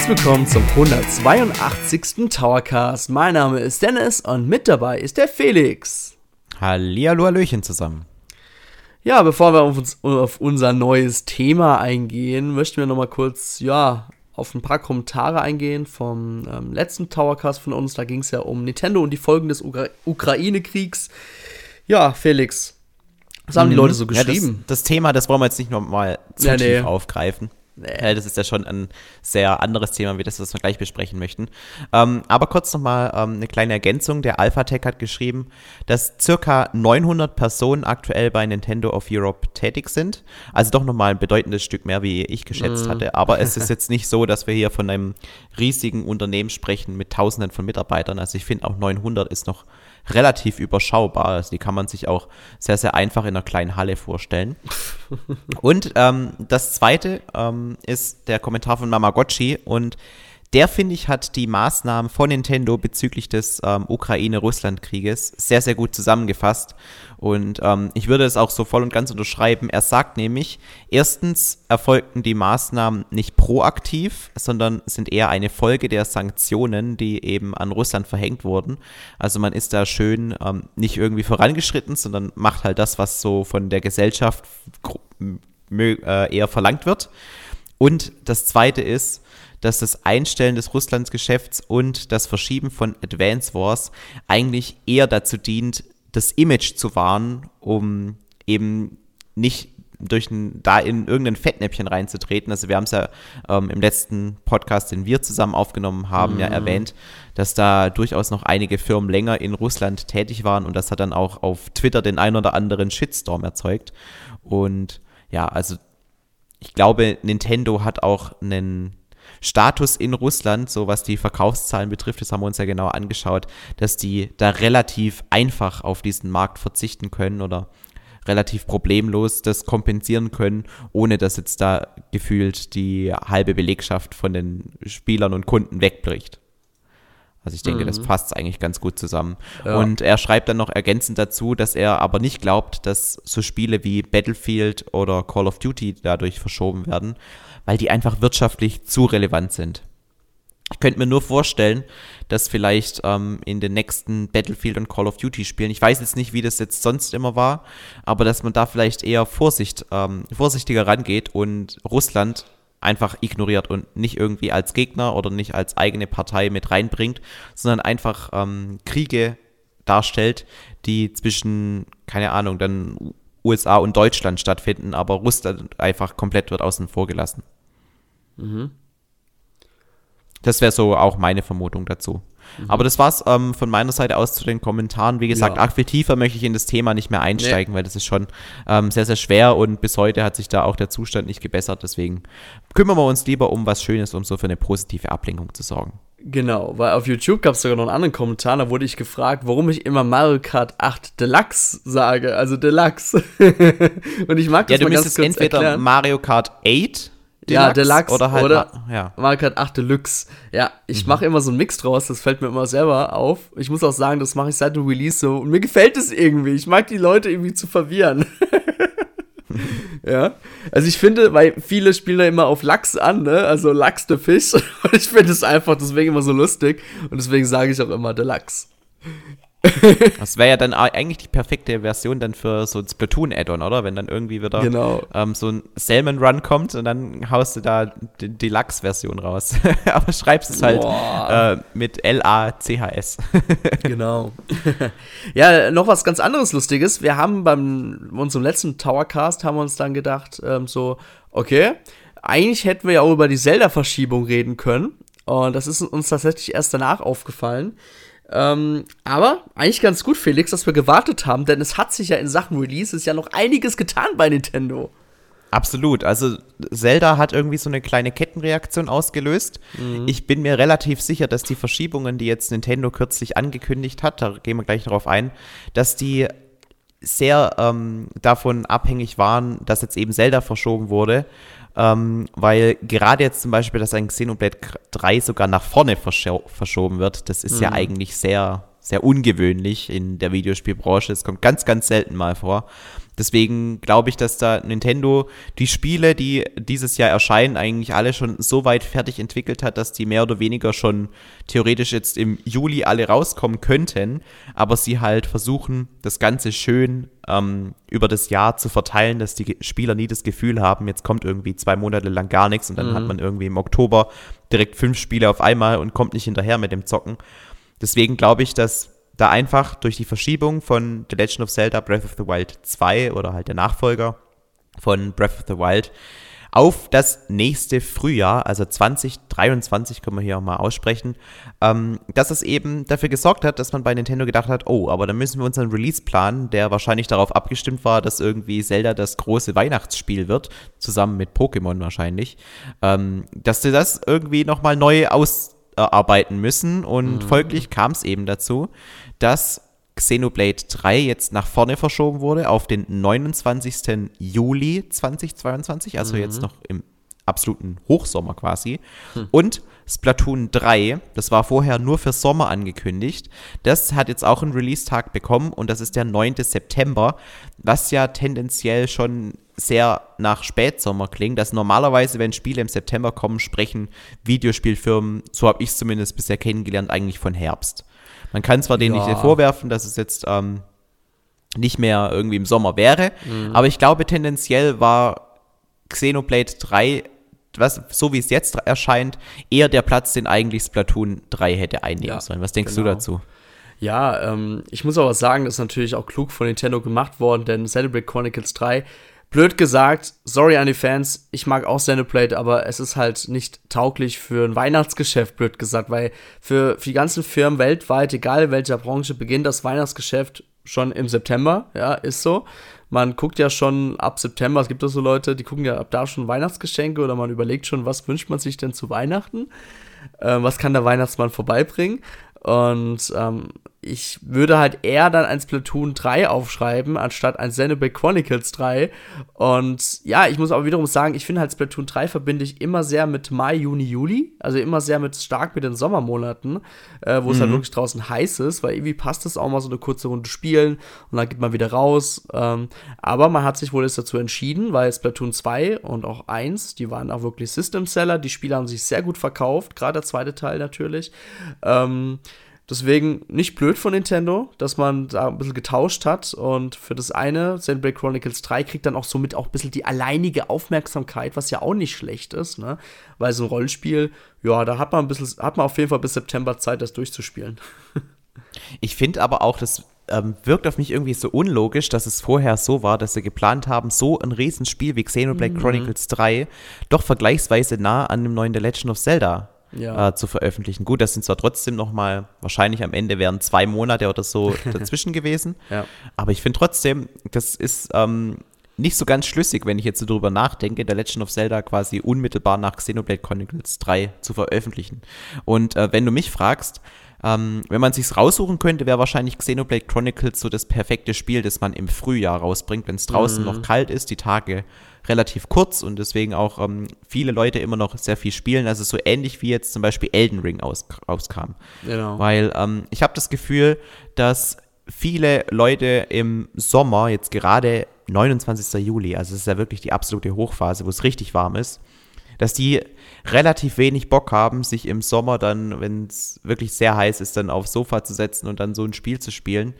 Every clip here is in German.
Herzlich willkommen zum 182. Towercast. Mein Name ist Dennis und mit dabei ist der Felix. Hallihallo, Hallöchen zusammen. Ja, bevor wir auf, uns, auf unser neues Thema eingehen, möchten wir nochmal kurz, ja, auf ein paar Kommentare eingehen vom ähm, letzten Towercast von uns. Da ging es ja um Nintendo und die Folgen des Ukra Ukraine-Kriegs. Ja, Felix, was haben mhm. die Leute so geschrieben? Ja, das, das, Thema, das wollen wir jetzt nicht nochmal zu ja, tief nee. aufgreifen. Nee. Das ist ja schon ein sehr anderes Thema, wie das, was wir gleich besprechen möchten. Ähm, aber kurz nochmal ähm, eine kleine Ergänzung. Der Alphatech hat geschrieben, dass circa 900 Personen aktuell bei Nintendo of Europe tätig sind. Also doch nochmal ein bedeutendes Stück mehr, wie ich geschätzt mm. hatte. Aber es ist jetzt nicht so, dass wir hier von einem riesigen Unternehmen sprechen mit Tausenden von Mitarbeitern. Also ich finde auch 900 ist noch relativ überschaubar. Also die kann man sich auch sehr, sehr einfach in einer kleinen Halle vorstellen. und ähm, das zweite ähm, ist der Kommentar von Mamagotchi und der, finde ich, hat die Maßnahmen von Nintendo bezüglich des ähm, Ukraine-Russland-Krieges sehr, sehr gut zusammengefasst. Und ähm, ich würde es auch so voll und ganz unterschreiben. Er sagt nämlich, erstens erfolgten die Maßnahmen nicht proaktiv, sondern sind eher eine Folge der Sanktionen, die eben an Russland verhängt wurden. Also man ist da schön ähm, nicht irgendwie vorangeschritten, sondern macht halt das, was so von der Gesellschaft äh, eher verlangt wird. Und das Zweite ist, dass das Einstellen des Russlandsgeschäfts und das Verschieben von Advance Wars eigentlich eher dazu dient, das Image zu wahren, um eben nicht durch ein, da in irgendein Fettnäpfchen reinzutreten. Also wir haben es ja ähm, im letzten Podcast, den wir zusammen aufgenommen haben, mhm. ja erwähnt, dass da durchaus noch einige Firmen länger in Russland tätig waren und das hat dann auch auf Twitter den ein oder anderen Shitstorm erzeugt. Und ja, also ich glaube, Nintendo hat auch einen Status in Russland, so was die Verkaufszahlen betrifft, das haben wir uns ja genau angeschaut, dass die da relativ einfach auf diesen Markt verzichten können oder relativ problemlos das kompensieren können, ohne dass jetzt da gefühlt die halbe Belegschaft von den Spielern und Kunden wegbricht. Also ich denke, mhm. das passt eigentlich ganz gut zusammen. Ja. Und er schreibt dann noch ergänzend dazu, dass er aber nicht glaubt, dass so Spiele wie Battlefield oder Call of Duty dadurch verschoben werden, weil die einfach wirtschaftlich zu relevant sind. Ich könnte mir nur vorstellen, dass vielleicht ähm, in den nächsten Battlefield und Call of Duty Spielen, ich weiß jetzt nicht, wie das jetzt sonst immer war, aber dass man da vielleicht eher Vorsicht, ähm, vorsichtiger rangeht und Russland einfach ignoriert und nicht irgendwie als Gegner oder nicht als eigene Partei mit reinbringt, sondern einfach ähm, Kriege darstellt, die zwischen, keine Ahnung, dann USA und Deutschland stattfinden, aber Russland einfach komplett wird außen vor gelassen. Mhm. Das wäre so auch meine Vermutung dazu. Mhm. Aber das war's ähm, von meiner Seite aus zu den Kommentaren. Wie gesagt, ja. arg viel tiefer möchte ich in das Thema nicht mehr einsteigen, nee. weil das ist schon ähm, sehr, sehr schwer und bis heute hat sich da auch der Zustand nicht gebessert. Deswegen kümmern wir uns lieber um was Schönes, um so für eine positive Ablenkung zu sorgen. Genau, weil auf YouTube gab es sogar noch einen anderen Kommentar, da wurde ich gefragt, warum ich immer Mario Kart 8 Deluxe sage, also Deluxe. und ich mag das ja, du mal ganz kurz entweder erklären. Mario Kart 8 Deluxe ja, Deluxe oder halt oder ja. Mario Kart 8 Deluxe. Ja, ich mhm. mache immer so einen Mix draus, das fällt mir immer selber auf. Ich muss auch sagen, das mache ich seit dem Release so und mir gefällt es irgendwie. Ich mag die Leute irgendwie zu verwirren. ja, also ich finde, weil viele spielen da immer auf Lachs an, ne? Also Lachs the Fish. Und ich finde es einfach deswegen immer so lustig und deswegen sage ich auch immer Deluxe. das wäre ja dann eigentlich die perfekte Version dann für so ein Splatoon-Add-on, oder? Wenn dann irgendwie wieder genau. ähm, so ein Salmon Run kommt und dann haust du da die Deluxe-Version raus. Aber schreibst es halt äh, mit L-A-C-H-S. genau. ja, noch was ganz anderes Lustiges. Wir haben beim unserem letzten Towercast haben wir uns dann gedacht, ähm, so, okay, eigentlich hätten wir ja auch über die Zelda-Verschiebung reden können. Und das ist uns tatsächlich erst danach aufgefallen. Ähm, aber eigentlich ganz gut, Felix, dass wir gewartet haben, denn es hat sich ja in Sachen Releases ja noch einiges getan bei Nintendo. Absolut. Also Zelda hat irgendwie so eine kleine Kettenreaktion ausgelöst. Mhm. Ich bin mir relativ sicher, dass die Verschiebungen, die jetzt Nintendo kürzlich angekündigt hat, da gehen wir gleich darauf ein, dass die sehr ähm, davon abhängig waren, dass jetzt eben Zelda verschoben wurde ähm, weil gerade jetzt zum Beispiel, dass ein Xenoblade 3 sogar nach vorne verscho verschoben wird, das ist mhm. ja eigentlich sehr, sehr ungewöhnlich in der Videospielbranche. Es kommt ganz, ganz selten mal vor. Deswegen glaube ich, dass da Nintendo die Spiele, die dieses Jahr erscheinen, eigentlich alle schon so weit fertig entwickelt hat, dass die mehr oder weniger schon theoretisch jetzt im Juli alle rauskommen könnten, aber sie halt versuchen, das Ganze schön ähm, über das Jahr zu verteilen, dass die Spieler nie das Gefühl haben, jetzt kommt irgendwie zwei Monate lang gar nichts und dann mhm. hat man irgendwie im Oktober direkt fünf Spiele auf einmal und kommt nicht hinterher mit dem Zocken. Deswegen glaube ich, dass da einfach durch die Verschiebung von The Legend of Zelda Breath of the Wild 2 oder halt der Nachfolger von Breath of the Wild auf das nächste Frühjahr, also 2023 können wir hier auch mal aussprechen, ähm, dass es eben dafür gesorgt hat, dass man bei Nintendo gedacht hat, oh, aber dann müssen wir unseren Release planen, der wahrscheinlich darauf abgestimmt war, dass irgendwie Zelda das große Weihnachtsspiel wird, zusammen mit Pokémon wahrscheinlich, ähm, dass sie das irgendwie nochmal neu ausarbeiten müssen und mhm. folglich kam es eben dazu, dass Xenoblade 3 jetzt nach vorne verschoben wurde auf den 29. Juli 2022, also mhm. jetzt noch im absoluten Hochsommer quasi. Hm. Und Splatoon 3, das war vorher nur für Sommer angekündigt, das hat jetzt auch einen Release-Tag bekommen und das ist der 9. September, was ja tendenziell schon sehr nach Spätsommer klingt. dass normalerweise, wenn Spiele im September kommen, sprechen Videospielfirmen, so habe ich es zumindest bisher kennengelernt, eigentlich von Herbst. Man kann zwar denen ja. nicht vorwerfen, dass es jetzt ähm, nicht mehr irgendwie im Sommer wäre, mhm. aber ich glaube tendenziell war Xenoblade 3 was, so wie es jetzt erscheint, eher der Platz, den eigentlich Splatoon 3 hätte einnehmen ja, sollen. Was denkst genau. du dazu? Ja, ähm, ich muss aber sagen, das ist natürlich auch klug von Nintendo gemacht worden, denn Celebrate Chronicles 3 blöd gesagt, sorry an die Fans, ich mag auch Xenoblade, aber es ist halt nicht tauglich für ein Weihnachtsgeschäft, blöd gesagt, weil für, für die ganzen Firmen weltweit, egal in welcher Branche, beginnt das Weihnachtsgeschäft schon im September, ja, ist so. Man guckt ja schon ab September, es gibt auch so Leute, die gucken ja ab da schon Weihnachtsgeschenke oder man überlegt schon, was wünscht man sich denn zu Weihnachten? Äh, was kann der Weihnachtsmann vorbeibringen? Und ähm, ich würde halt eher dann ein Splatoon 3 aufschreiben, anstatt ein Xenoblade Chronicles 3. Und ja, ich muss aber wiederum sagen, ich finde halt Splatoon 3 verbinde ich immer sehr mit Mai, Juni, Juli. Also immer sehr mit stark mit den Sommermonaten, äh, wo mhm. es halt mhm. wirklich draußen heiß ist, weil irgendwie passt es auch mal so eine kurze Runde spielen und dann geht man wieder raus. Ähm, aber man hat sich wohl jetzt dazu entschieden, weil Splatoon 2 und auch 1, die waren auch wirklich System Seller. Die Spiele haben sich sehr gut verkauft, gerade der zweite Teil natürlich. Ähm, Deswegen nicht blöd von Nintendo, dass man da ein bisschen getauscht hat und für das eine, Xenoblade Chronicles 3, kriegt dann auch somit auch ein bisschen die alleinige Aufmerksamkeit, was ja auch nicht schlecht ist, ne? Weil so ein Rollenspiel, ja, da hat man ein bisschen, hat man auf jeden Fall bis September Zeit, das durchzuspielen. Ich finde aber auch, das ähm, wirkt auf mich irgendwie so unlogisch, dass es vorher so war, dass sie geplant haben, so ein Riesenspiel wie Xenoblade mhm. Chronicles 3 doch vergleichsweise nah an dem neuen The Legend of Zelda ja. äh, zu veröffentlichen. Gut, das sind zwar trotzdem noch mal, wahrscheinlich am Ende wären zwei Monate oder so dazwischen gewesen, ja. aber ich finde trotzdem, das ist ähm, nicht so ganz schlüssig, wenn ich jetzt so drüber nachdenke, der Legend of Zelda quasi unmittelbar nach Xenoblade Chronicles 3 zu veröffentlichen. Und äh, wenn du mich fragst, ähm, wenn man sich's raussuchen könnte, wäre wahrscheinlich Xenoblade Chronicles so das perfekte Spiel, das man im Frühjahr rausbringt, wenn es draußen mhm. noch kalt ist, die Tage relativ kurz und deswegen auch ähm, viele Leute immer noch sehr viel spielen. Also so ähnlich wie jetzt zum Beispiel Elden Ring aus, rauskam. Genau. Weil ähm, ich habe das Gefühl, dass viele Leute im Sommer, jetzt gerade 29. Juli, also es ist ja wirklich die absolute Hochphase, wo es richtig warm ist, dass die relativ wenig Bock haben, sich im Sommer dann, wenn es wirklich sehr heiß ist, dann aufs Sofa zu setzen und dann so ein Spiel zu spielen.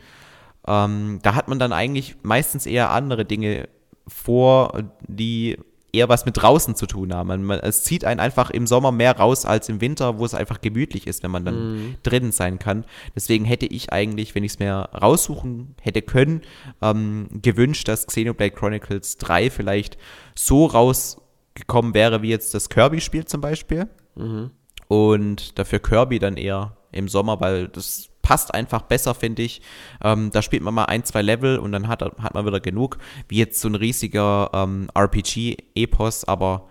Ähm, da hat man dann eigentlich meistens eher andere Dinge vor, die eher was mit draußen zu tun haben. Man, man, es zieht einen einfach im Sommer mehr raus als im Winter, wo es einfach gemütlich ist, wenn man dann mm. drin sein kann. Deswegen hätte ich eigentlich, wenn ich es mir raussuchen hätte können, ähm, gewünscht, dass Xenoblade Chronicles 3 vielleicht so rausgekommen wäre, wie jetzt das Kirby-Spiel zum Beispiel. Mhm. Und dafür Kirby dann eher im Sommer, weil das passt einfach besser, finde ich. Ähm, da spielt man mal ein, zwei Level und dann hat, hat man wieder genug, wie jetzt so ein riesiger ähm, RPG-Epos, aber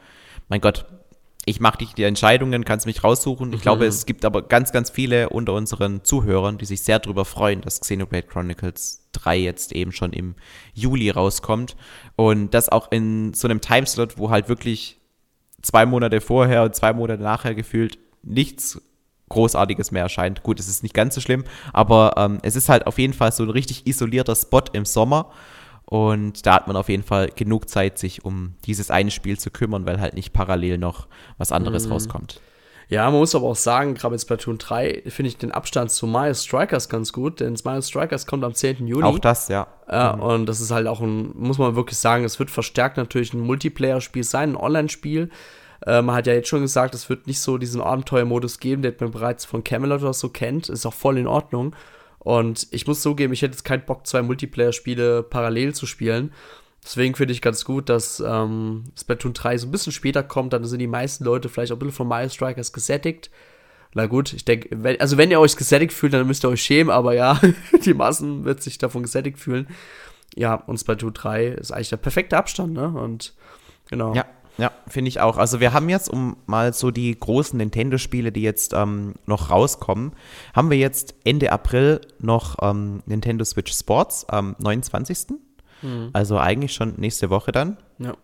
mein Gott, ich mache nicht die Entscheidungen, kannst mich raussuchen. Ich mhm. glaube, es gibt aber ganz, ganz viele unter unseren Zuhörern, die sich sehr darüber freuen, dass Xenoblade Chronicles 3 jetzt eben schon im Juli rauskommt. Und das auch in so einem Timeslot, wo halt wirklich zwei Monate vorher und zwei Monate nachher gefühlt nichts Großartiges mehr erscheint. Gut, es ist nicht ganz so schlimm, aber ähm, es ist halt auf jeden Fall so ein richtig isolierter Spot im Sommer. Und da hat man auf jeden Fall genug Zeit, sich um dieses eine Spiel zu kümmern, weil halt nicht parallel noch was anderes mhm. rauskommt. Ja, man muss aber auch sagen, gerade bei Splatoon 3 finde ich den Abstand zu Mario Strikers ganz gut, denn Mario Strikers kommt am 10. Juni. Auch das, ja. Äh, mhm. Und das ist halt auch ein, muss man wirklich sagen, es wird verstärkt natürlich ein Multiplayer-Spiel sein, ein Online-Spiel. Äh, man hat ja jetzt schon gesagt, es wird nicht so diesen Abenteuermodus geben, den man bereits von Camelot oder so kennt. Ist auch voll in Ordnung. Und ich muss zugeben, ich hätte jetzt keinen Bock, zwei Multiplayer-Spiele parallel zu spielen. Deswegen finde ich ganz gut, dass ähm, Splatoon 3 so ein bisschen später kommt. Dann sind die meisten Leute vielleicht auch ein bisschen von Mario Strikers gesättigt. Na gut, ich denke, also wenn ihr euch gesättigt fühlt, dann müsst ihr euch schämen, aber ja, die Massen wird sich davon gesättigt fühlen. Ja, und Splatoon 3 ist eigentlich der perfekte Abstand, ne? Und genau. Ja, ja, finde ich auch. Also wir haben jetzt, um mal so die großen Nintendo-Spiele, die jetzt ähm, noch rauskommen, haben wir jetzt Ende April noch ähm, Nintendo Switch Sports am 29. Mhm. Also eigentlich schon nächste Woche dann. Ja.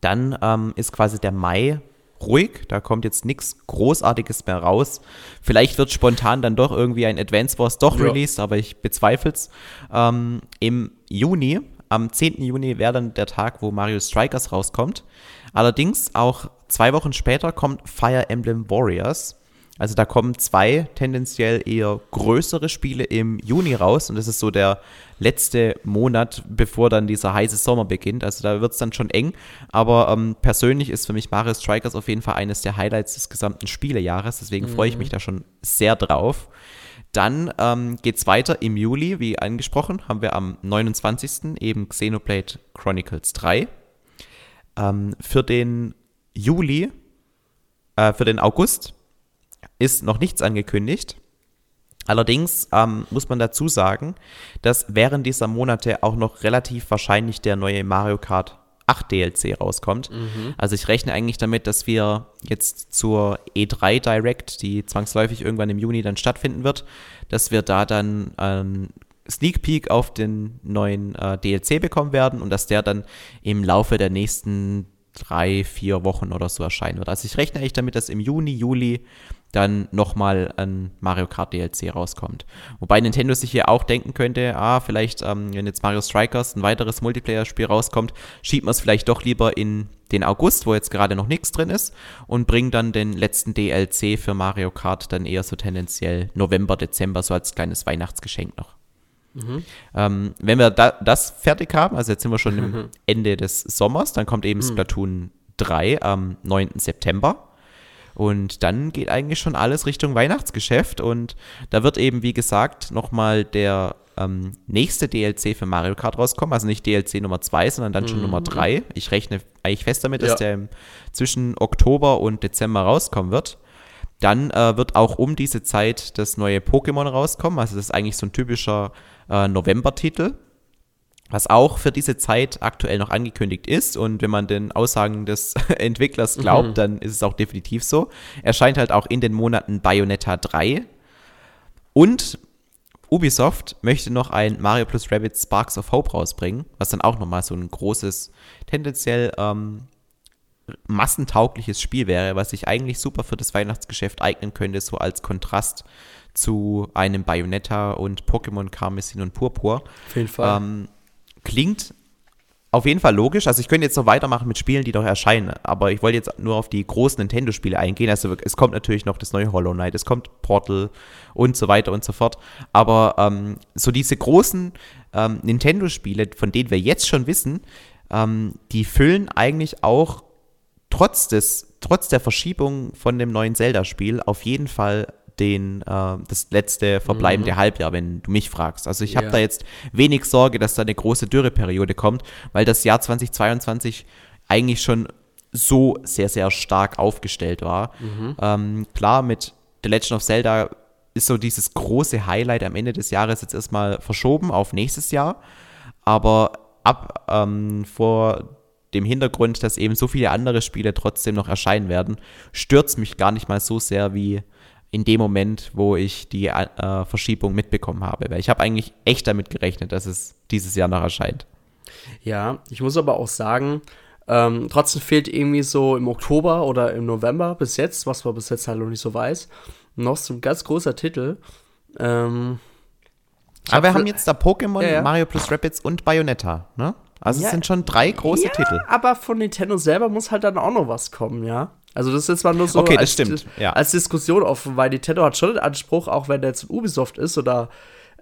Dann ähm, ist quasi der Mai ruhig, da kommt jetzt nichts Großartiges mehr raus. Vielleicht wird spontan dann doch irgendwie ein Advance Wars doch ja. released, aber ich bezweifle es. Ähm, Im Juni, am 10. Juni wäre dann der Tag, wo Mario Strikers rauskommt. Allerdings auch zwei Wochen später kommt Fire Emblem Warriors. Also da kommen zwei tendenziell eher größere Spiele im Juni raus und das ist so der letzte Monat, bevor dann dieser heiße Sommer beginnt. Also da wird es dann schon eng. Aber ähm, persönlich ist für mich Mario Strikers auf jeden Fall eines der Highlights des gesamten Spielejahres. Deswegen mhm. freue ich mich da schon sehr drauf. Dann ähm, geht es weiter im Juli, wie angesprochen, haben wir am 29. eben Xenoblade Chronicles 3. Ähm, für den Juli, äh, für den August ist noch nichts angekündigt. Allerdings ähm, muss man dazu sagen, dass während dieser Monate auch noch relativ wahrscheinlich der neue Mario Kart 8 DLC rauskommt. Mhm. Also ich rechne eigentlich damit, dass wir jetzt zur E3 Direct, die zwangsläufig irgendwann im Juni dann stattfinden wird, dass wir da dann einen Sneak Peek auf den neuen äh, DLC bekommen werden und dass der dann im Laufe der nächsten drei, vier Wochen oder so erscheinen wird. Also ich rechne eigentlich damit, dass im Juni, Juli dann nochmal ein Mario Kart DLC rauskommt. Wobei Nintendo sich hier auch denken könnte, ah, vielleicht, ähm, wenn jetzt Mario Strikers ein weiteres Multiplayer-Spiel rauskommt, schiebt man es vielleicht doch lieber in den August, wo jetzt gerade noch nichts drin ist, und bringt dann den letzten DLC für Mario Kart dann eher so tendenziell November, Dezember, so als kleines Weihnachtsgeschenk noch. Mhm. Ähm, wenn wir da, das fertig haben, also jetzt sind wir schon im Ende des Sommers, dann kommt eben mhm. Splatoon 3 am 9. September. Und dann geht eigentlich schon alles Richtung Weihnachtsgeschäft. Und da wird eben, wie gesagt, nochmal der ähm, nächste DLC für Mario Kart rauskommen. Also nicht DLC Nummer 2, sondern dann schon mhm. Nummer 3. Ich rechne eigentlich fest damit, dass ja. der zwischen Oktober und Dezember rauskommen wird. Dann äh, wird auch um diese Zeit das neue Pokémon rauskommen. Also das ist eigentlich so ein typischer äh, November-Titel was auch für diese Zeit aktuell noch angekündigt ist. Und wenn man den Aussagen des Entwicklers glaubt, mhm. dann ist es auch definitiv so. Erscheint halt auch in den Monaten Bayonetta 3. Und Ubisoft möchte noch ein Mario plus Rabbit Sparks of Hope rausbringen, was dann auch nochmal so ein großes, tendenziell ähm, massentaugliches Spiel wäre, was sich eigentlich super für das Weihnachtsgeschäft eignen könnte, so als Kontrast zu einem Bayonetta und Pokémon Karmesin und Purpur. Auf jeden Fall. Ähm, klingt auf jeden Fall logisch. Also ich könnte jetzt noch weitermachen mit Spielen, die doch erscheinen, aber ich wollte jetzt nur auf die großen Nintendo-Spiele eingehen. Also es kommt natürlich noch das neue Hollow Knight, es kommt Portal und so weiter und so fort. Aber ähm, so diese großen ähm, Nintendo-Spiele, von denen wir jetzt schon wissen, ähm, die füllen eigentlich auch trotz des, trotz der Verschiebung von dem neuen Zelda-Spiel auf jeden Fall den, äh, das letzte verbleibende mhm. Halbjahr, wenn du mich fragst. Also ich habe da jetzt wenig Sorge, dass da eine große Dürreperiode kommt, weil das Jahr 2022 eigentlich schon so sehr, sehr stark aufgestellt war. Mhm. Ähm, klar, mit The Legend of Zelda ist so dieses große Highlight am Ende des Jahres jetzt erstmal verschoben auf nächstes Jahr. Aber ab ähm, vor dem Hintergrund, dass eben so viele andere Spiele trotzdem noch erscheinen werden, stört es mich gar nicht mal so sehr wie in dem Moment, wo ich die äh, Verschiebung mitbekommen habe. Weil ich habe eigentlich echt damit gerechnet, dass es dieses Jahr noch erscheint. Ja, ich muss aber auch sagen, ähm, trotzdem fehlt irgendwie so im Oktober oder im November bis jetzt, was man bis jetzt halt noch nicht so weiß, noch so ein ganz großer Titel. Ähm, Aber wir haben jetzt da Pokémon, ja, ja. Mario plus Rapids und Bayonetta, ne? Also ja, es sind schon drei große ja, Titel. Aber von Nintendo selber muss halt dann auch noch was kommen, ja. Also das ist jetzt mal nur so okay, als, stimmt. Ja. als Diskussion offen, weil Nintendo hat schon den Anspruch, auch wenn der jetzt Ubisoft ist oder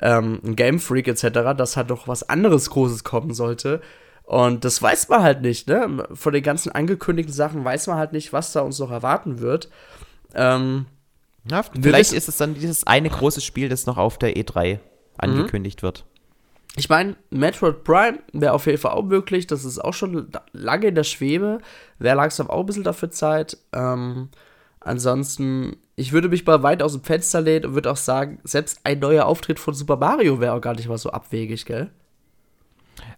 ähm, ein Game Freak etc., dass halt noch was anderes Großes kommen sollte. Und das weiß man halt nicht, ne? Von den ganzen angekündigten Sachen weiß man halt nicht, was da uns noch erwarten wird. Ähm, ja, vielleicht ist es dann dieses eine große Spiel, das noch auf der E3 angekündigt mhm. wird. Ich meine, Metroid Prime wäre auf jeden Fall auch möglich. Das ist auch schon lange in der Schwebe. Wäre langsam auch ein bisschen dafür Zeit. Ähm, ansonsten, ich würde mich mal weit aus dem Fenster lehnen und würde auch sagen, selbst ein neuer Auftritt von Super Mario wäre auch gar nicht mal so abwegig, gell?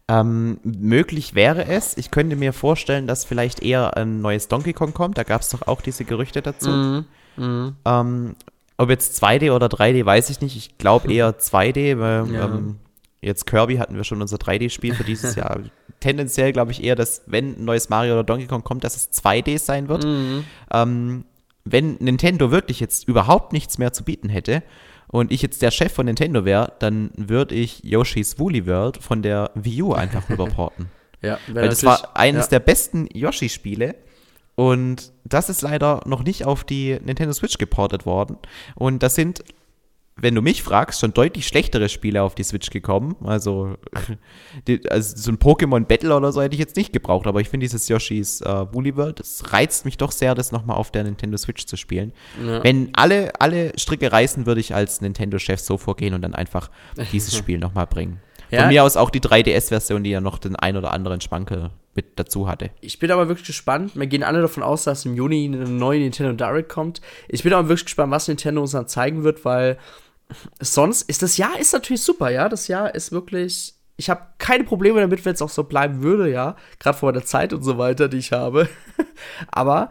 Ähm, möglich wäre es. Ich könnte mir vorstellen, dass vielleicht eher ein neues Donkey Kong kommt. Da gab es doch auch diese Gerüchte dazu. Mhm. Mhm. Ähm, ob jetzt 2D oder 3D, weiß ich nicht. Ich glaube eher 2D, weil ja. ähm, jetzt Kirby hatten wir schon unser 3D-Spiel für dieses Jahr. Tendenziell glaube ich eher, dass wenn ein neues Mario oder Donkey Kong kommt, dass es 2D sein wird. Mhm. Ähm, wenn Nintendo wirklich jetzt überhaupt nichts mehr zu bieten hätte und ich jetzt der Chef von Nintendo wäre, dann würde ich Yoshi's Woolly World von der Wii U einfach rüberporten. ja, Weil das war eines ja. der besten Yoshi-Spiele. Und das ist leider noch nicht auf die Nintendo Switch geportet worden. Und das sind wenn du mich fragst, schon deutlich schlechtere Spiele auf die Switch gekommen. Also, die, also so ein Pokémon Battle oder so hätte ich jetzt nicht gebraucht, aber ich finde dieses Yoshi's äh, Woolly World, das reizt mich doch sehr, das nochmal auf der Nintendo Switch zu spielen. Ja. Wenn alle, alle Stricke reißen, würde ich als Nintendo-Chef so vorgehen und dann einfach dieses Spiel nochmal bringen. Ja. Von mir aus auch die 3DS-Version, die ja noch den ein oder anderen Schwankel mit dazu hatte. Ich bin aber wirklich gespannt. Wir gehen alle davon aus, dass im Juni eine neue Nintendo Direct kommt. Ich bin aber wirklich gespannt, was Nintendo uns dann zeigen wird, weil sonst ist das Jahr ist natürlich super, ja. Das Jahr ist wirklich. Ich habe keine Probleme damit, wenn es auch so bleiben würde, ja. Gerade vor der Zeit und so weiter, die ich habe. Aber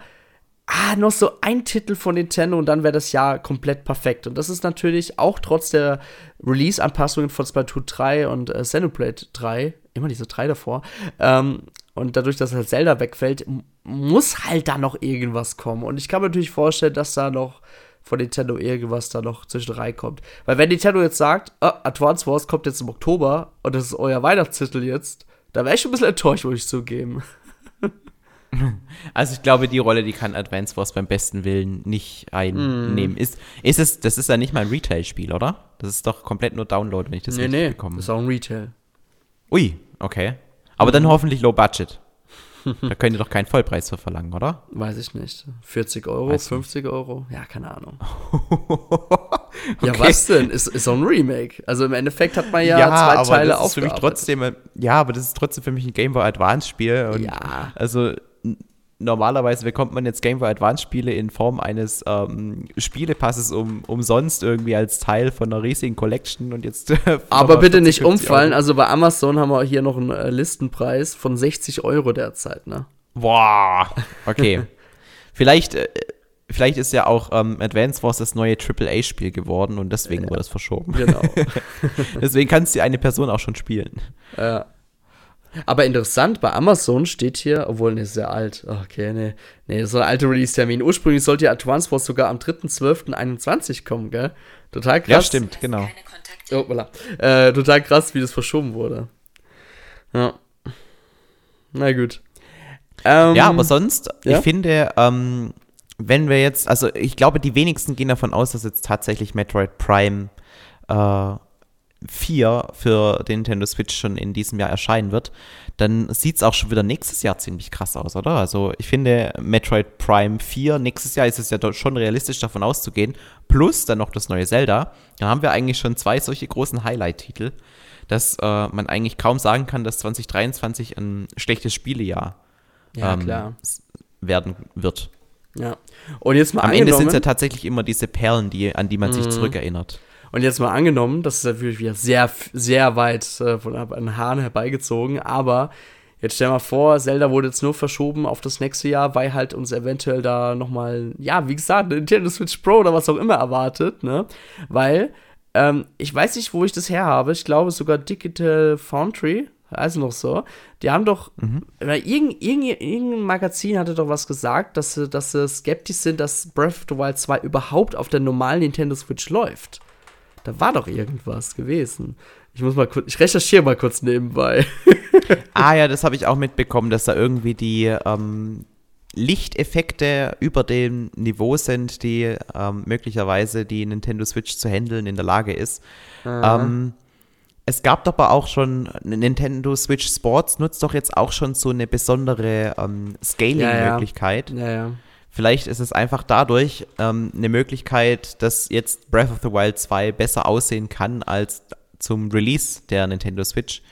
ah, noch so ein Titel von Nintendo und dann wäre das Jahr komplett perfekt. Und das ist natürlich auch trotz der Release-Anpassungen von Splatoon 3 und äh, Xenoblade 3, immer diese 3 davor, ähm, und dadurch, dass halt Zelda wegfällt, muss halt da noch irgendwas kommen. Und ich kann mir natürlich vorstellen, dass da noch von Nintendo irgendwas da noch zwischen reinkommt. Weil wenn Nintendo jetzt sagt, oh, Advance Wars kommt jetzt im Oktober und das ist euer Weihnachtstitel jetzt, da wäre ich schon ein bisschen enttäuscht, muss ich zugeben. Also ich glaube, die Rolle, die kann Advance Wars beim besten Willen nicht einnehmen. Mm. Ist, ist es, das ist ja nicht mal ein Retail-Spiel, oder? Das ist doch komplett nur Download, wenn ich das nee, richtig nee, bekomme. Das ist auch ein Retail. Ui, okay. Aber mm. dann hoffentlich Low Budget da könnt ihr doch keinen Vollpreis für verlangen, oder? Weiß ich nicht. 40 Euro, Weiß 50 nicht. Euro? Ja, keine Ahnung. okay. Ja, was denn? Ist, ist so ein Remake. Also im Endeffekt hat man ja, ja zwei Teile aufgearbeitet. Ja, aber das ist trotzdem für mich ein Game Boy Advance Spiel. ja. Also normalerweise bekommt man jetzt Game Boy Advance Spiele in Form eines ähm, Spielepasses um, umsonst irgendwie als Teil von einer riesigen Collection und jetzt. Aber bitte nicht umfallen. Euro. Also bei Amazon haben wir hier noch einen äh, Listenpreis von 60 Euro derzeit, ne? Boah. Okay. vielleicht. Äh, Vielleicht ist ja auch ähm, Advance Wars das neue AAA-Spiel geworden und deswegen ja, wurde es verschoben. Genau. deswegen kannst du eine Person auch schon spielen. Ja. Aber interessant, bei Amazon steht hier, obwohl, ne, ist sehr alt. Okay, ne, ne, so ein alter Release-Termin. Ursprünglich sollte ja Advance Wars sogar am 3.12.21 kommen, gell? Total krass. Ja, stimmt, genau. Oh, voilà. äh, total krass, wie das verschoben wurde. Ja. Na gut. Ähm, ja, aber sonst, ja? ich finde, ähm, wenn wir jetzt, also ich glaube, die wenigsten gehen davon aus, dass jetzt tatsächlich Metroid Prime äh, 4 für den Nintendo Switch schon in diesem Jahr erscheinen wird, dann sieht es auch schon wieder nächstes Jahr ziemlich krass aus, oder? Also ich finde, Metroid Prime 4, nächstes Jahr ist es ja schon realistisch davon auszugehen, plus dann noch das neue Zelda. Da haben wir eigentlich schon zwei solche großen Highlight-Titel, dass äh, man eigentlich kaum sagen kann, dass 2023 ein schlechtes Spielejahr ja, ähm, werden wird. Ja. Und jetzt mal Am Ende sind es ja tatsächlich immer diese Perlen, die, an die man sich mhm. zurückerinnert. Und jetzt mal angenommen, das ist natürlich wieder sehr, sehr weit äh, von einem Hahn herbeigezogen, aber jetzt stell mal vor, Zelda wurde jetzt nur verschoben auf das nächste Jahr, weil halt uns eventuell da nochmal, ja, wie gesagt, Nintendo Switch Pro oder was auch immer erwartet, ne? Weil, ähm, ich weiß nicht, wo ich das her habe. Ich glaube sogar Digital Foundry also noch so, die haben doch, mhm. irgendein, irgendein, irgendein Magazin hatte doch was gesagt, dass sie, dass sie skeptisch sind, dass Breath of the Wild 2 überhaupt auf der normalen Nintendo Switch läuft. Da war doch irgendwas gewesen. Ich muss mal kurz, ich recherchiere mal kurz nebenbei. ah ja, das habe ich auch mitbekommen, dass da irgendwie die ähm, Lichteffekte über dem Niveau sind, die ähm, möglicherweise die Nintendo Switch zu handeln in der Lage ist. Ähm, es gab doch aber auch schon, Nintendo Switch Sports nutzt doch jetzt auch schon so eine besondere ähm, Scaling-Möglichkeit. Ja, ja. ja, Vielleicht ist es einfach dadurch ähm, eine Möglichkeit, dass jetzt Breath of the Wild 2 besser aussehen kann als zum Release der Nintendo Switch.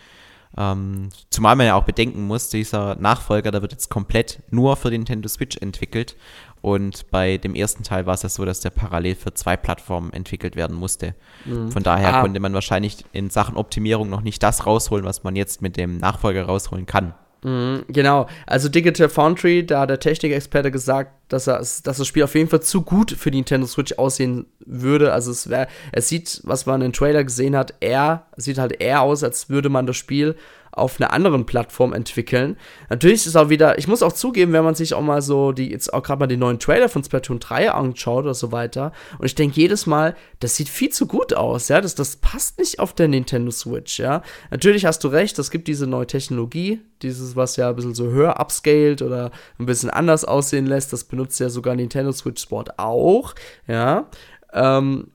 Ähm, zumal man ja auch bedenken muss, dieser Nachfolger, der wird jetzt komplett nur für die Nintendo Switch entwickelt. Und bei dem ersten Teil war es ja so, dass der parallel für zwei Plattformen entwickelt werden musste. Mhm. Von daher ah. konnte man wahrscheinlich in Sachen Optimierung noch nicht das rausholen, was man jetzt mit dem Nachfolger rausholen kann. Mhm, genau, also Digital Foundry, da hat der Technikexperte gesagt, dass, er, dass das Spiel auf jeden Fall zu gut für die Nintendo Switch aussehen würde. Also es wäre, es sieht, was man im Trailer gesehen hat, eher, sieht halt eher aus, als würde man das Spiel auf einer anderen Plattform entwickeln. Natürlich ist es auch wieder, ich muss auch zugeben, wenn man sich auch mal so die, jetzt auch gerade mal die neuen Trailer von Splatoon 3 anschaut oder so weiter, und ich denke jedes Mal, das sieht viel zu gut aus, ja, das, das passt nicht auf der Nintendo Switch, ja. Natürlich hast du recht, es gibt diese neue Technologie, dieses, was ja ein bisschen so höher upscaled oder ein bisschen anders aussehen lässt, das benutzt ja sogar Nintendo Switch Sport auch, ja. Ähm,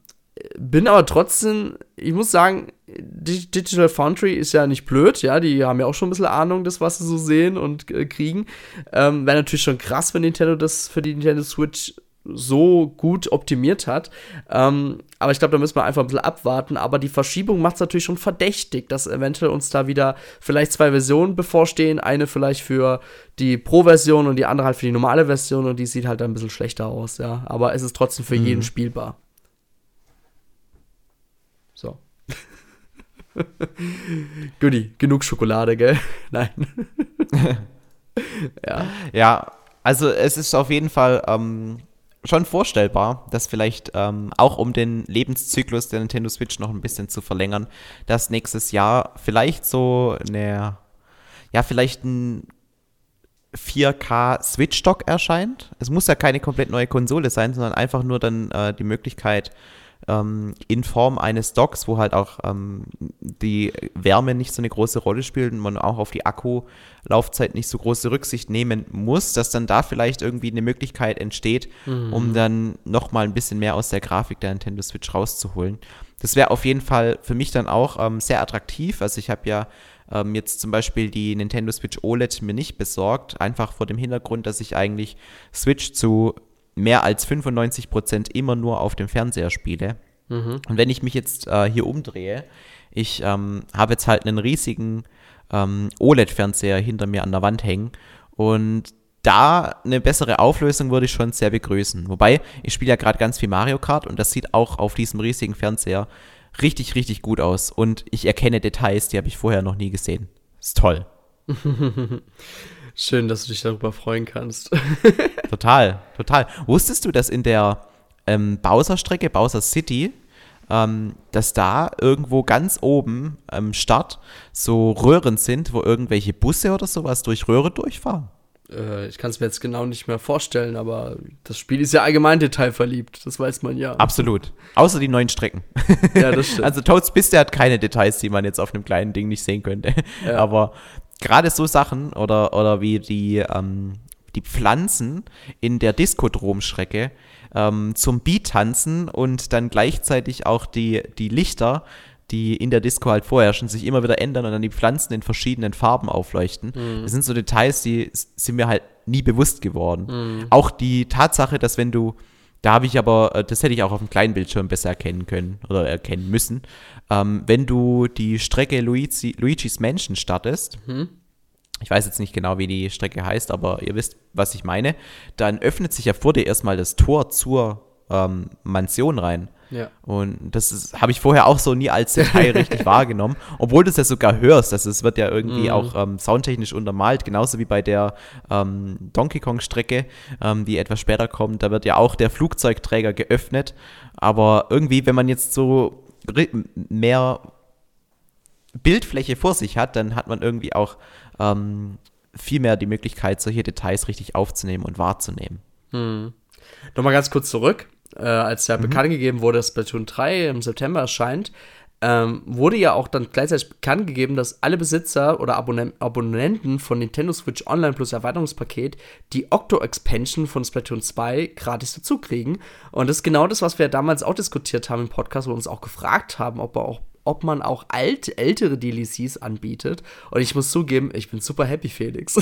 bin aber trotzdem, ich muss sagen, Digital Foundry ist ja nicht blöd, ja, die haben ja auch schon ein bisschen Ahnung, das, was sie so sehen und äh, kriegen. Ähm, Wäre natürlich schon krass, wenn Nintendo das für die Nintendo Switch so gut optimiert hat. Ähm, aber ich glaube, da müssen wir einfach ein bisschen abwarten. Aber die Verschiebung macht es natürlich schon verdächtig, dass eventuell uns da wieder vielleicht zwei Versionen bevorstehen. Eine vielleicht für die Pro-Version und die andere halt für die normale Version und die sieht halt ein bisschen schlechter aus, ja. Aber es ist trotzdem für mhm. jeden spielbar. So. Goodie, genug Schokolade, gell? Nein. ja. Ja, also es ist auf jeden Fall ähm, schon vorstellbar, dass vielleicht ähm, auch um den Lebenszyklus der Nintendo Switch noch ein bisschen zu verlängern, dass nächstes Jahr vielleicht so eine, ja, vielleicht ein 4K Switch-Dock erscheint. Es muss ja keine komplett neue Konsole sein, sondern einfach nur dann äh, die Möglichkeit, ähm, in Form eines Docks, wo halt auch ähm, die Wärme nicht so eine große Rolle spielt und man auch auf die Akkulaufzeit nicht so große Rücksicht nehmen muss, dass dann da vielleicht irgendwie eine Möglichkeit entsteht, mhm. um dann nochmal ein bisschen mehr aus der Grafik der Nintendo Switch rauszuholen. Das wäre auf jeden Fall für mich dann auch ähm, sehr attraktiv. Also ich habe ja ähm, jetzt zum Beispiel die Nintendo Switch OLED mir nicht besorgt, einfach vor dem Hintergrund, dass ich eigentlich Switch zu mehr als 95 Prozent immer nur auf dem Fernseher spiele. Mhm. Und wenn ich mich jetzt äh, hier umdrehe, ich ähm, habe jetzt halt einen riesigen ähm, OLED-Fernseher hinter mir an der Wand hängen und da eine bessere Auflösung würde ich schon sehr begrüßen. Wobei, ich spiele ja gerade ganz viel Mario Kart und das sieht auch auf diesem riesigen Fernseher richtig, richtig gut aus. Und ich erkenne Details, die habe ich vorher noch nie gesehen. Ist toll. Schön, dass du dich darüber freuen kannst. total, total. Wusstest du, dass in der ähm, Bowser-Strecke, Bowser City, ähm, dass da irgendwo ganz oben am Start so Röhren sind, wo irgendwelche Busse oder sowas durch Röhre durchfahren? Äh, ich kann es mir jetzt genau nicht mehr vorstellen, aber das Spiel ist ja allgemein detailverliebt, das weiß man ja. Absolut. Außer die neuen Strecken. Ja, das stimmt. Also Toads der hat keine Details, die man jetzt auf einem kleinen Ding nicht sehen könnte. Ja. Aber gerade so Sachen oder, oder wie die, ähm, die Pflanzen in der Diskodromstrecke ähm, zum Beat tanzen und dann gleichzeitig auch die, die Lichter, die in der Disco halt vorherrschen, sich immer wieder ändern und dann die Pflanzen in verschiedenen Farben aufleuchten. Mhm. Das sind so Details, die sind mir halt nie bewusst geworden. Mhm. Auch die Tatsache, dass wenn du da habe ich aber, äh, das hätte ich auch auf dem kleinen Bildschirm besser erkennen können oder erkennen müssen. Ähm, wenn du die Strecke Luigi, Luigi's Mansion startest, mhm. ich weiß jetzt nicht genau, wie die Strecke heißt, aber ihr wisst, was ich meine, dann öffnet sich ja vor dir erstmal das Tor zur ähm, Mansion rein. Ja. Und das habe ich vorher auch so nie als Detail richtig wahrgenommen, obwohl du es ja sogar hörst. Also es wird ja irgendwie mhm. auch ähm, soundtechnisch untermalt, genauso wie bei der ähm, Donkey Kong-Strecke, ähm, die etwas später kommt. Da wird ja auch der Flugzeugträger geöffnet. Aber irgendwie, wenn man jetzt so mehr Bildfläche vor sich hat, dann hat man irgendwie auch ähm, viel mehr die Möglichkeit, solche Details richtig aufzunehmen und wahrzunehmen. Hm. Nochmal ganz kurz zurück. Äh, als ja mhm. bekannt gegeben wurde, dass Splatoon 3 im September erscheint, ähm, wurde ja auch dann gleichzeitig bekannt gegeben, dass alle Besitzer oder Abonne Abonnenten von Nintendo Switch Online Plus Erweiterungspaket die Octo-Expansion von Splatoon 2 gratis dazu kriegen. Und das ist genau das, was wir damals auch diskutiert haben im Podcast, wo wir uns auch gefragt haben, ob auch ob man auch alt, ältere DLCs anbietet. Und ich muss zugeben, ich bin super happy, Felix.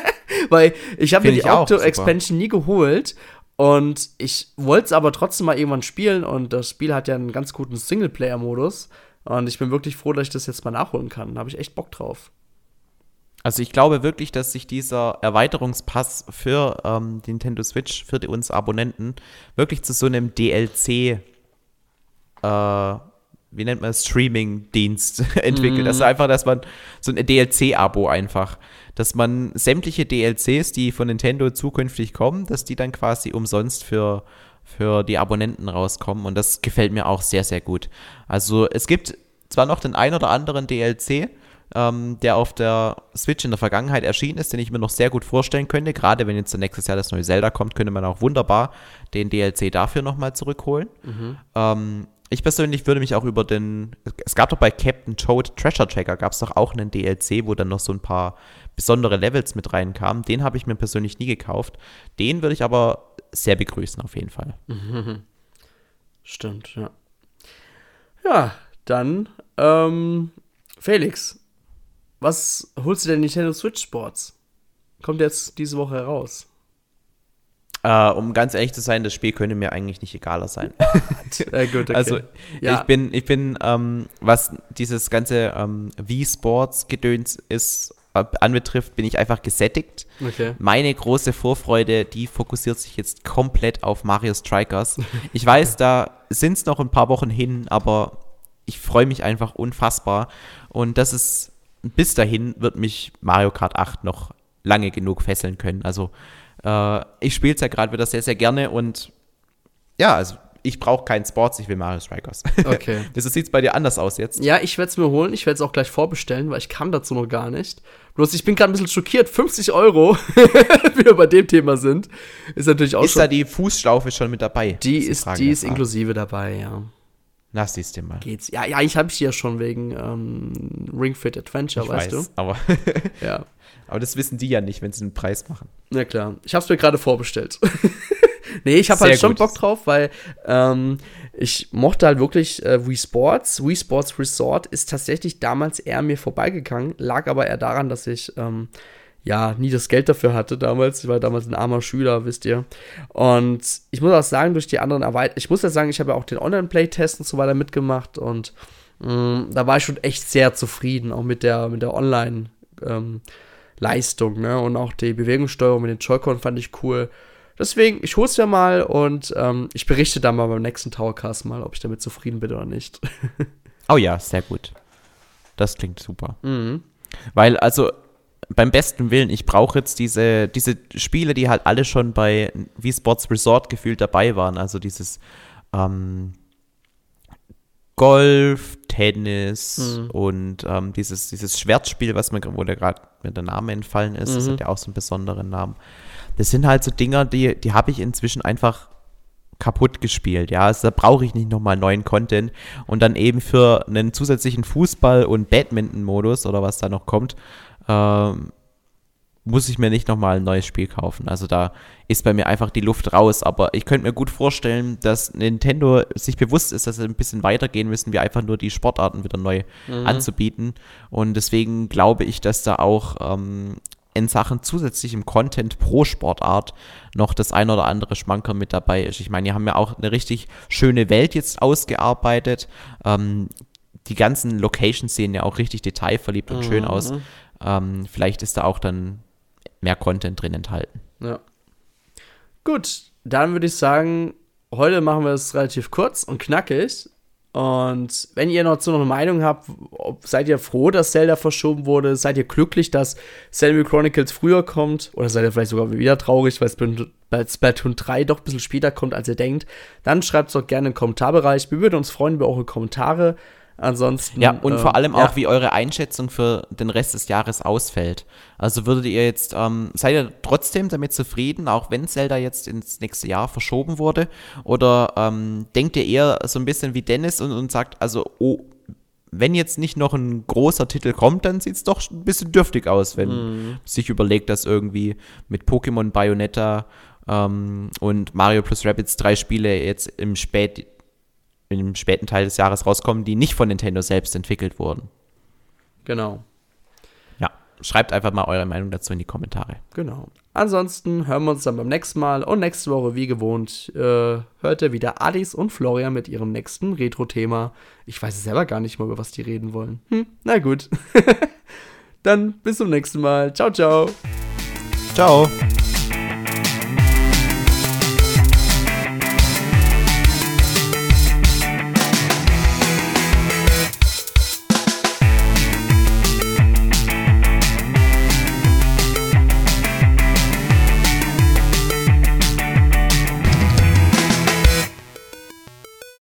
Weil ich habe mir die Octo-Expansion nie geholt. Und ich wollte es aber trotzdem mal irgendwann spielen. Und das Spiel hat ja einen ganz guten Singleplayer-Modus. Und ich bin wirklich froh, dass ich das jetzt mal nachholen kann. Da habe ich echt Bock drauf. Also ich glaube wirklich, dass sich dieser Erweiterungspass für ähm, Nintendo Switch, für uns Abonnenten, wirklich zu so einem DLC äh, wie nennt man es, Streaming-Dienst entwickelt. Mm. Also einfach, dass man so ein DLC-Abo einfach, dass man sämtliche DLCs, die von Nintendo zukünftig kommen, dass die dann quasi umsonst für, für die Abonnenten rauskommen. Und das gefällt mir auch sehr, sehr gut. Also es gibt zwar noch den ein oder anderen DLC, ähm, der auf der Switch in der Vergangenheit erschienen ist, den ich mir noch sehr gut vorstellen könnte. Gerade wenn jetzt nächstes Jahr das neue Zelda kommt, könnte man auch wunderbar den DLC dafür nochmal zurückholen. Mhm. Ähm, ich persönlich würde mich auch über den, es gab doch bei Captain Toad Treasure Tracker, gab es doch auch einen DLC, wo dann noch so ein paar besondere Levels mit reinkamen. Den habe ich mir persönlich nie gekauft. Den würde ich aber sehr begrüßen, auf jeden Fall. Stimmt, ja. Ja, dann, ähm, Felix, was holst du denn Nintendo Switch Sports? Kommt jetzt diese Woche heraus. Uh, um ganz ehrlich zu sein, das Spiel könnte mir eigentlich nicht egaler sein. äh, gut, okay. Also ja. ich bin, ich bin, ähm, was dieses ganze ähm, Wii-Sports-Gedöns ist, äh, anbetrifft, bin ich einfach gesättigt. Okay. Meine große Vorfreude, die fokussiert sich jetzt komplett auf Mario Strikers. Ich weiß, da sind es noch ein paar Wochen hin, aber ich freue mich einfach unfassbar. Und das ist, bis dahin wird mich Mario Kart 8 noch lange genug fesseln können. Also äh, ich spiele es ja gerade wieder sehr, sehr gerne und ja, also ich brauche keinen Sports, ich will Mario Strikers. Okay. Wieso sieht es bei dir anders aus jetzt? Ja, ich werde es mir holen. Ich werde es auch gleich vorbestellen, weil ich kam dazu noch gar nicht. Bloß ich bin gerade ein bisschen schockiert. 50 Euro, wie wir bei dem Thema sind, ist natürlich auch ist schon. Ist da die Fußschlaufe schon mit dabei? Die ist, die ist inklusive dabei, ja. Na, siehst du mal. Geht's. Ja, ja, ich habe ich ja schon wegen ähm, Ring Fit Adventure, ich weißt weiß, du? Aber ja. Aber das wissen die ja nicht, wenn sie einen Preis machen. Na klar. Ich habe es mir gerade vorbestellt. nee, ich habe halt schon gut. Bock drauf, weil ähm, ich mochte halt wirklich äh, Wii Sports. Wii Sports Resort ist tatsächlich damals eher mir vorbeigegangen, lag aber eher daran, dass ich ähm, ja nie das Geld dafür hatte damals. Ich war damals ein armer Schüler, wisst ihr. Und ich muss auch sagen, durch die anderen Erweiterungen, ich muss ja sagen, ich habe ja auch den Online-Play-Test und so weiter mitgemacht und mh, mm, da war ich schon echt sehr zufrieden, auch mit der, mit der Online- ähm, Leistung, ne? Und auch die Bewegungssteuerung mit den Joy-Con fand ich cool. Deswegen, ich hol's ja mal und ähm, ich berichte dann mal beim nächsten Towercast mal, ob ich damit zufrieden bin oder nicht. oh ja, sehr gut. Das klingt super. Mhm. Weil, also, beim besten Willen, ich brauche jetzt diese, diese Spiele, die halt alle schon bei Wii Sports Resort gefühlt dabei waren. Also dieses ähm, Golf, Tennis mhm. und ähm, dieses, dieses Schwertspiel, was mir, wo der gerade mir der Name entfallen ist, mhm. das hat ja auch so einen besonderen Namen. Das sind halt so Dinger, die, die habe ich inzwischen einfach kaputt gespielt. Ja, also da brauche ich nicht nochmal neuen Content. Und dann eben für einen zusätzlichen Fußball- und Badminton-Modus oder was da noch kommt, ähm, muss ich mir nicht nochmal ein neues Spiel kaufen. Also da ist bei mir einfach die Luft raus. Aber ich könnte mir gut vorstellen, dass Nintendo sich bewusst ist, dass sie ein bisschen weitergehen müssen, wie einfach nur die Sportarten wieder neu mhm. anzubieten. Und deswegen glaube ich, dass da auch ähm, in Sachen zusätzlichem Content pro Sportart noch das ein oder andere Schmanker mit dabei ist. Ich meine, die haben ja auch eine richtig schöne Welt jetzt ausgearbeitet. Ähm, die ganzen Locations sehen ja auch richtig detailverliebt und mhm. schön aus. Ähm, vielleicht ist da auch dann mehr Content drin enthalten. Ja. Gut, dann würde ich sagen, heute machen wir es relativ kurz und knackig. Und wenn ihr noch so eine Meinung habt, seid ihr froh, dass Zelda verschoben wurde? Seid ihr glücklich, dass Zelda Chronicles früher kommt? Oder seid ihr vielleicht sogar wieder traurig, weil Splatoon 3 doch ein bisschen später kommt, als ihr denkt? Dann schreibt es doch gerne im Kommentarbereich. Wir würden uns freuen über eure Kommentare. Ansonsten. Ja, und äh, vor allem ja. auch, wie eure Einschätzung für den Rest des Jahres ausfällt. Also würdet ihr jetzt, ähm, seid ihr trotzdem damit zufrieden, auch wenn Zelda jetzt ins nächste Jahr verschoben wurde? Oder ähm, denkt ihr eher so ein bisschen wie Dennis und, und sagt, also, oh, wenn jetzt nicht noch ein großer Titel kommt, dann sieht es doch ein bisschen dürftig aus, wenn mm. sich überlegt, dass irgendwie mit Pokémon Bayonetta ähm, und Mario plus Rabbids drei Spiele jetzt im Spät im späten Teil des Jahres rauskommen, die nicht von Nintendo selbst entwickelt wurden. Genau. Ja, schreibt einfach mal eure Meinung dazu in die Kommentare. Genau. Ansonsten hören wir uns dann beim nächsten Mal und nächste Woche, wie gewohnt, äh, hört ihr wieder Alice und Florian mit ihrem nächsten Retro-Thema. Ich weiß selber gar nicht mal, über was die reden wollen. Hm, na gut. dann bis zum nächsten Mal. Ciao, ciao. Ciao.